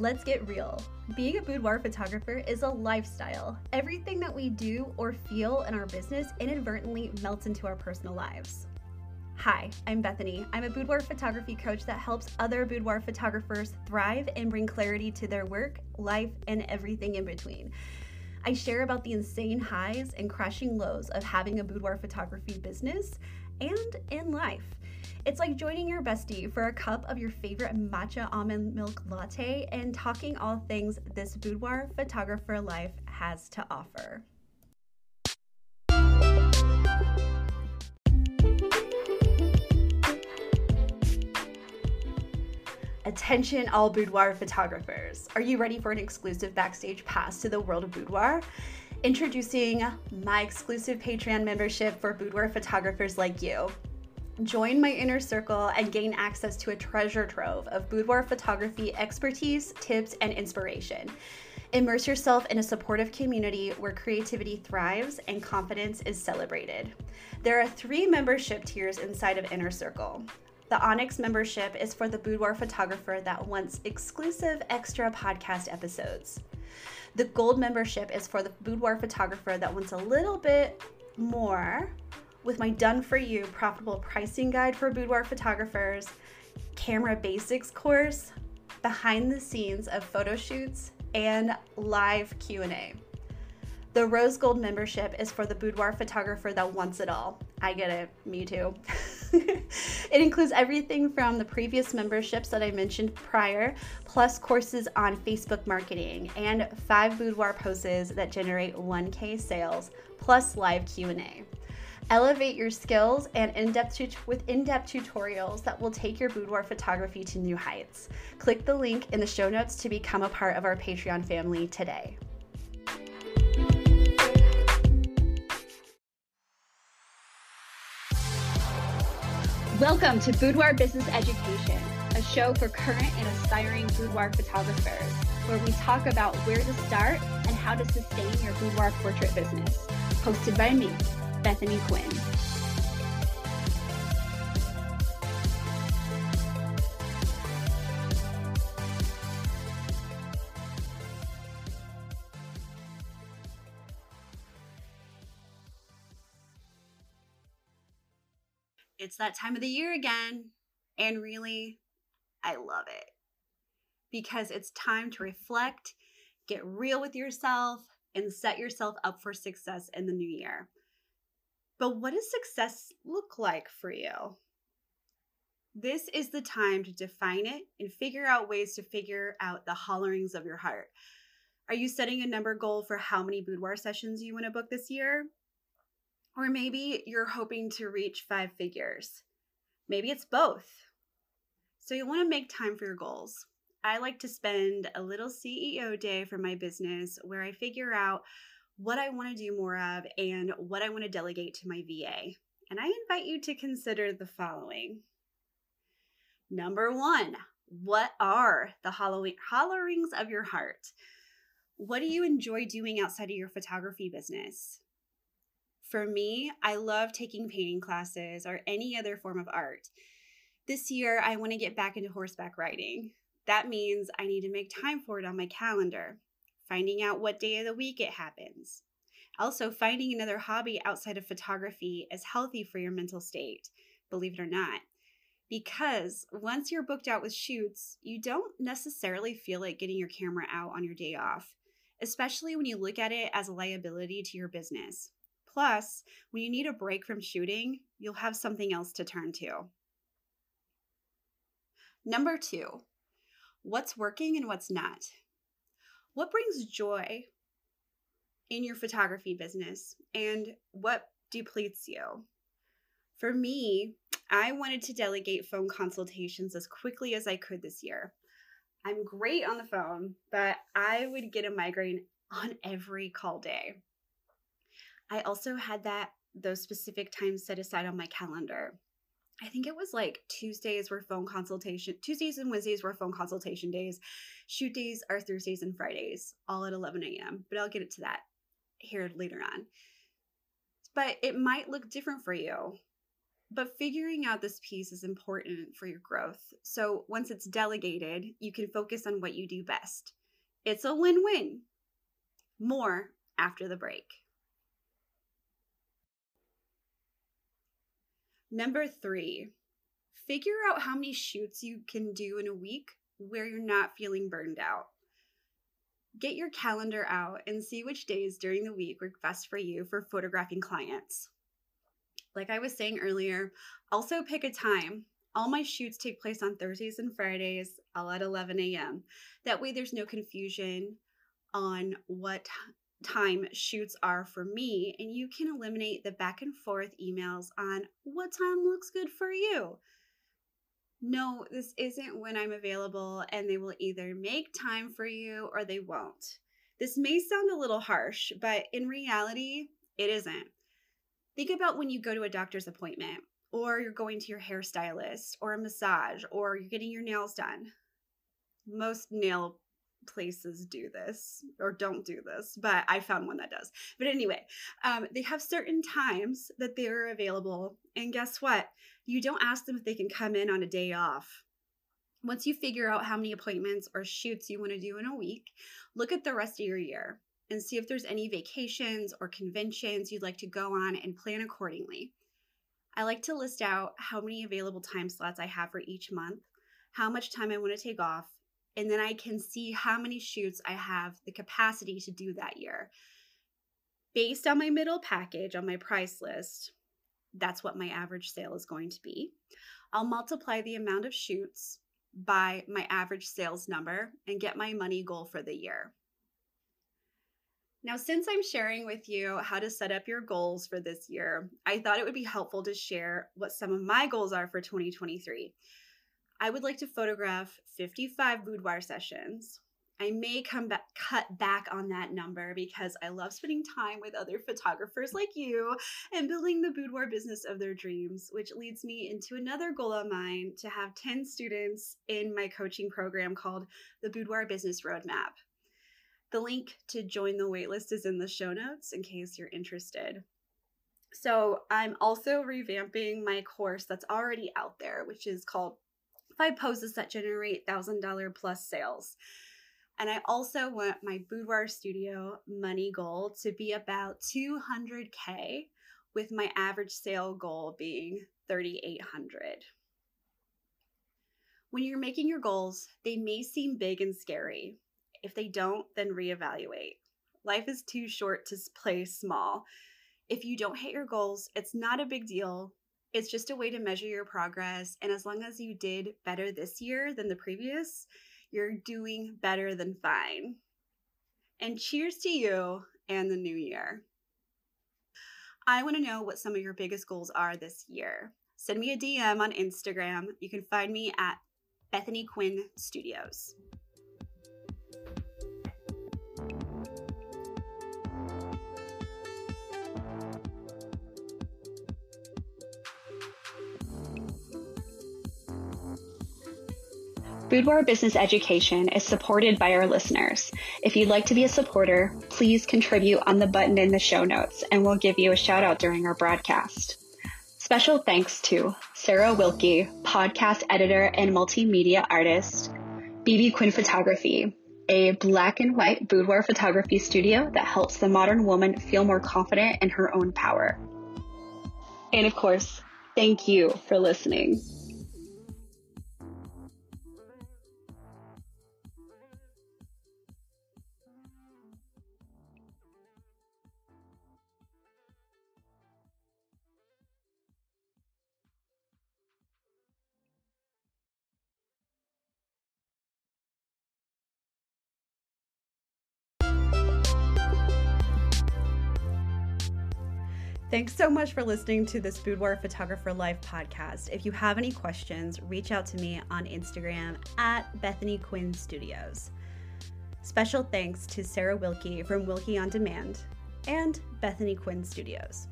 Let's get real. Being a boudoir photographer is a lifestyle. Everything that we do or feel in our business inadvertently melts into our personal lives. Hi, I'm Bethany. I'm a boudoir photography coach that helps other boudoir photographers thrive and bring clarity to their work, life, and everything in between. I share about the insane highs and crashing lows of having a boudoir photography business and in life. It's like joining your bestie for a cup of your favorite matcha almond milk latte and talking all things this boudoir photographer life has to offer. Attention, all boudoir photographers. Are you ready for an exclusive backstage pass to the world of boudoir? Introducing my exclusive Patreon membership for boudoir photographers like you. Join my inner circle and gain access to a treasure trove of boudoir photography expertise, tips, and inspiration. Immerse yourself in a supportive community where creativity thrives and confidence is celebrated. There are three membership tiers inside of Inner Circle. The Onyx membership is for the boudoir photographer that wants exclusive extra podcast episodes. The Gold membership is for the boudoir photographer that wants a little bit more with my done for you profitable pricing guide for boudoir photographers, camera basics course, behind the scenes of photo shoots, and live Q&A. The Rose Gold membership is for the boudoir photographer that wants it all. I get it, me too. it includes everything from the previous memberships that I mentioned prior, plus courses on Facebook marketing and five boudoir poses that generate 1k sales, plus live Q&A. Elevate your skills and in-depth tut- with in-depth tutorials that will take your boudoir photography to new heights. Click the link in the show notes to become a part of our Patreon family today. Welcome to Boudoir Business Education, a show for current and aspiring boudoir photographers, where we talk about where to start and how to sustain your boudoir portrait business. Hosted by me, Bethany Quinn. It's that time of the year again, and really, I love it because it's time to reflect, get real with yourself, and set yourself up for success in the new year. But what does success look like for you? This is the time to define it and figure out ways to figure out the hollerings of your heart. Are you setting a number goal for how many boudoir sessions you want to book this year? Or maybe you're hoping to reach five figures. Maybe it's both. So you want to make time for your goals. I like to spend a little CEO day for my business where I figure out what I want to do more of, and what I want to delegate to my VA. And I invite you to consider the following. Number one, what are the hollerings of your heart? What do you enjoy doing outside of your photography business? For me, I love taking painting classes or any other form of art. This year, I want to get back into horseback riding. That means I need to make time for it on my calendar finding out what day of the week it happens. Also, finding another hobby outside of photography is healthy for your mental state, believe it or not. Because once you're booked out with shoots, you don't necessarily feel like getting your camera out on your day off, especially when you look at it as a liability to your business. Plus, when you need a break from shooting, you'll have something else to turn to. Number two, what's working and what's not. What brings joy in your photography business and what depletes you? For me, I wanted to delegate phone consultations as quickly as I could this year. I'm great on the phone, but I would get a migraine on every call day. I also had that those specific times set aside on my calendar. I think it was like Tuesdays were phone consultation. Tuesdays and Wednesdays were phone consultation days. Shoot days are Thursdays and Fridays, all at 11 a.m. But I'll get it to that here later on. But it might look different for you. But figuring out this piece is important for your growth. So once it's delegated, you can focus on what you do best. It's a win win. More after the break. Number three, figure out how many shoots you can do in a week where you're not feeling burned out. Get your calendar out and see which days during the week work best for you for photographing clients. Like I was saying earlier, also pick a time. All my shoots take place on Thursdays and Fridays, all at 11 a.m. That way, there's no confusion on what time shoots are for me, and you can eliminate the back and forth emails on what time looks good for you. No, this isn't when I'm available, and they will either make time for you or they won't. This may sound a little harsh, but in reality, it isn't. Think about when you go to a doctor's appointment, or you're going to your hairstylist, or a massage, or you're getting your nails done. Most nail places do this or don't do this, but I found one that does. But anyway, um, they have certain times that they're available. And guess what? You don't ask them if they can come in on a day off. Once you figure out how many appointments or shoots you want to do in a week, look at the rest of your year and see if there's any vacations or conventions you'd like to go on and plan accordingly. I like to list out how many available time slots I have for each month, how much time I want to take off, and then I can see how many shoots I have the capacity to do that year. Based on my middle package on my price list, that's what my average sale is going to be. I'll multiply the amount of shoots by my average sales number and get my money goal for the year. Now, since I'm sharing with you how to set up your goals for this year, I thought it would be helpful to share what some of my goals are for 2023. I would like to photograph 55 boudoir sessions. I may come back cut back on that number because I love spending time with other photographers like you and building the boudoir business of their dreams, which leads me into another goal of mine to have 10 students in my coaching program called the Boudoir Business Roadmap. The link to join the waitlist is in the show notes in case you're interested. So, I'm also revamping my course that's already out there, which is called five poses that generate $1,000 plus sales. And I also want my boudoir studio money goal to be about 200K, with my average sale goal being 3,800. When you're making your goals, they may seem big and scary. If they don't, then reevaluate. Life is too short to play small. If you don't hit your goals, it's not a big deal. It's just a way to measure your progress. And as long as you did better this year than the previous, you're doing better than fine. And cheers to you and the new year. I want to know what some of your biggest goals are this year. Send me a DM on Instagram. You can find me at Bethany Quinn Studios. Boudoir Business Education is supported by our listeners. If you'd like to be a supporter, please contribute on the button in the show notes and we'll give you a shout out during our broadcast. Special thanks to Sarah Wilkie, podcast editor and multimedia artist, BB Quinn Photography, a black and white boudoir photography studio that helps the modern woman feel more confident in her own power. And of course, thank you for listening. Thanks so much for listening to this Boudoir Photographer Life podcast. If you have any questions, reach out to me on Instagram at Bethany Quinn Studios. Special thanks to Sarah Wilkie from Wilkie On Demand and Bethany Quinn Studios.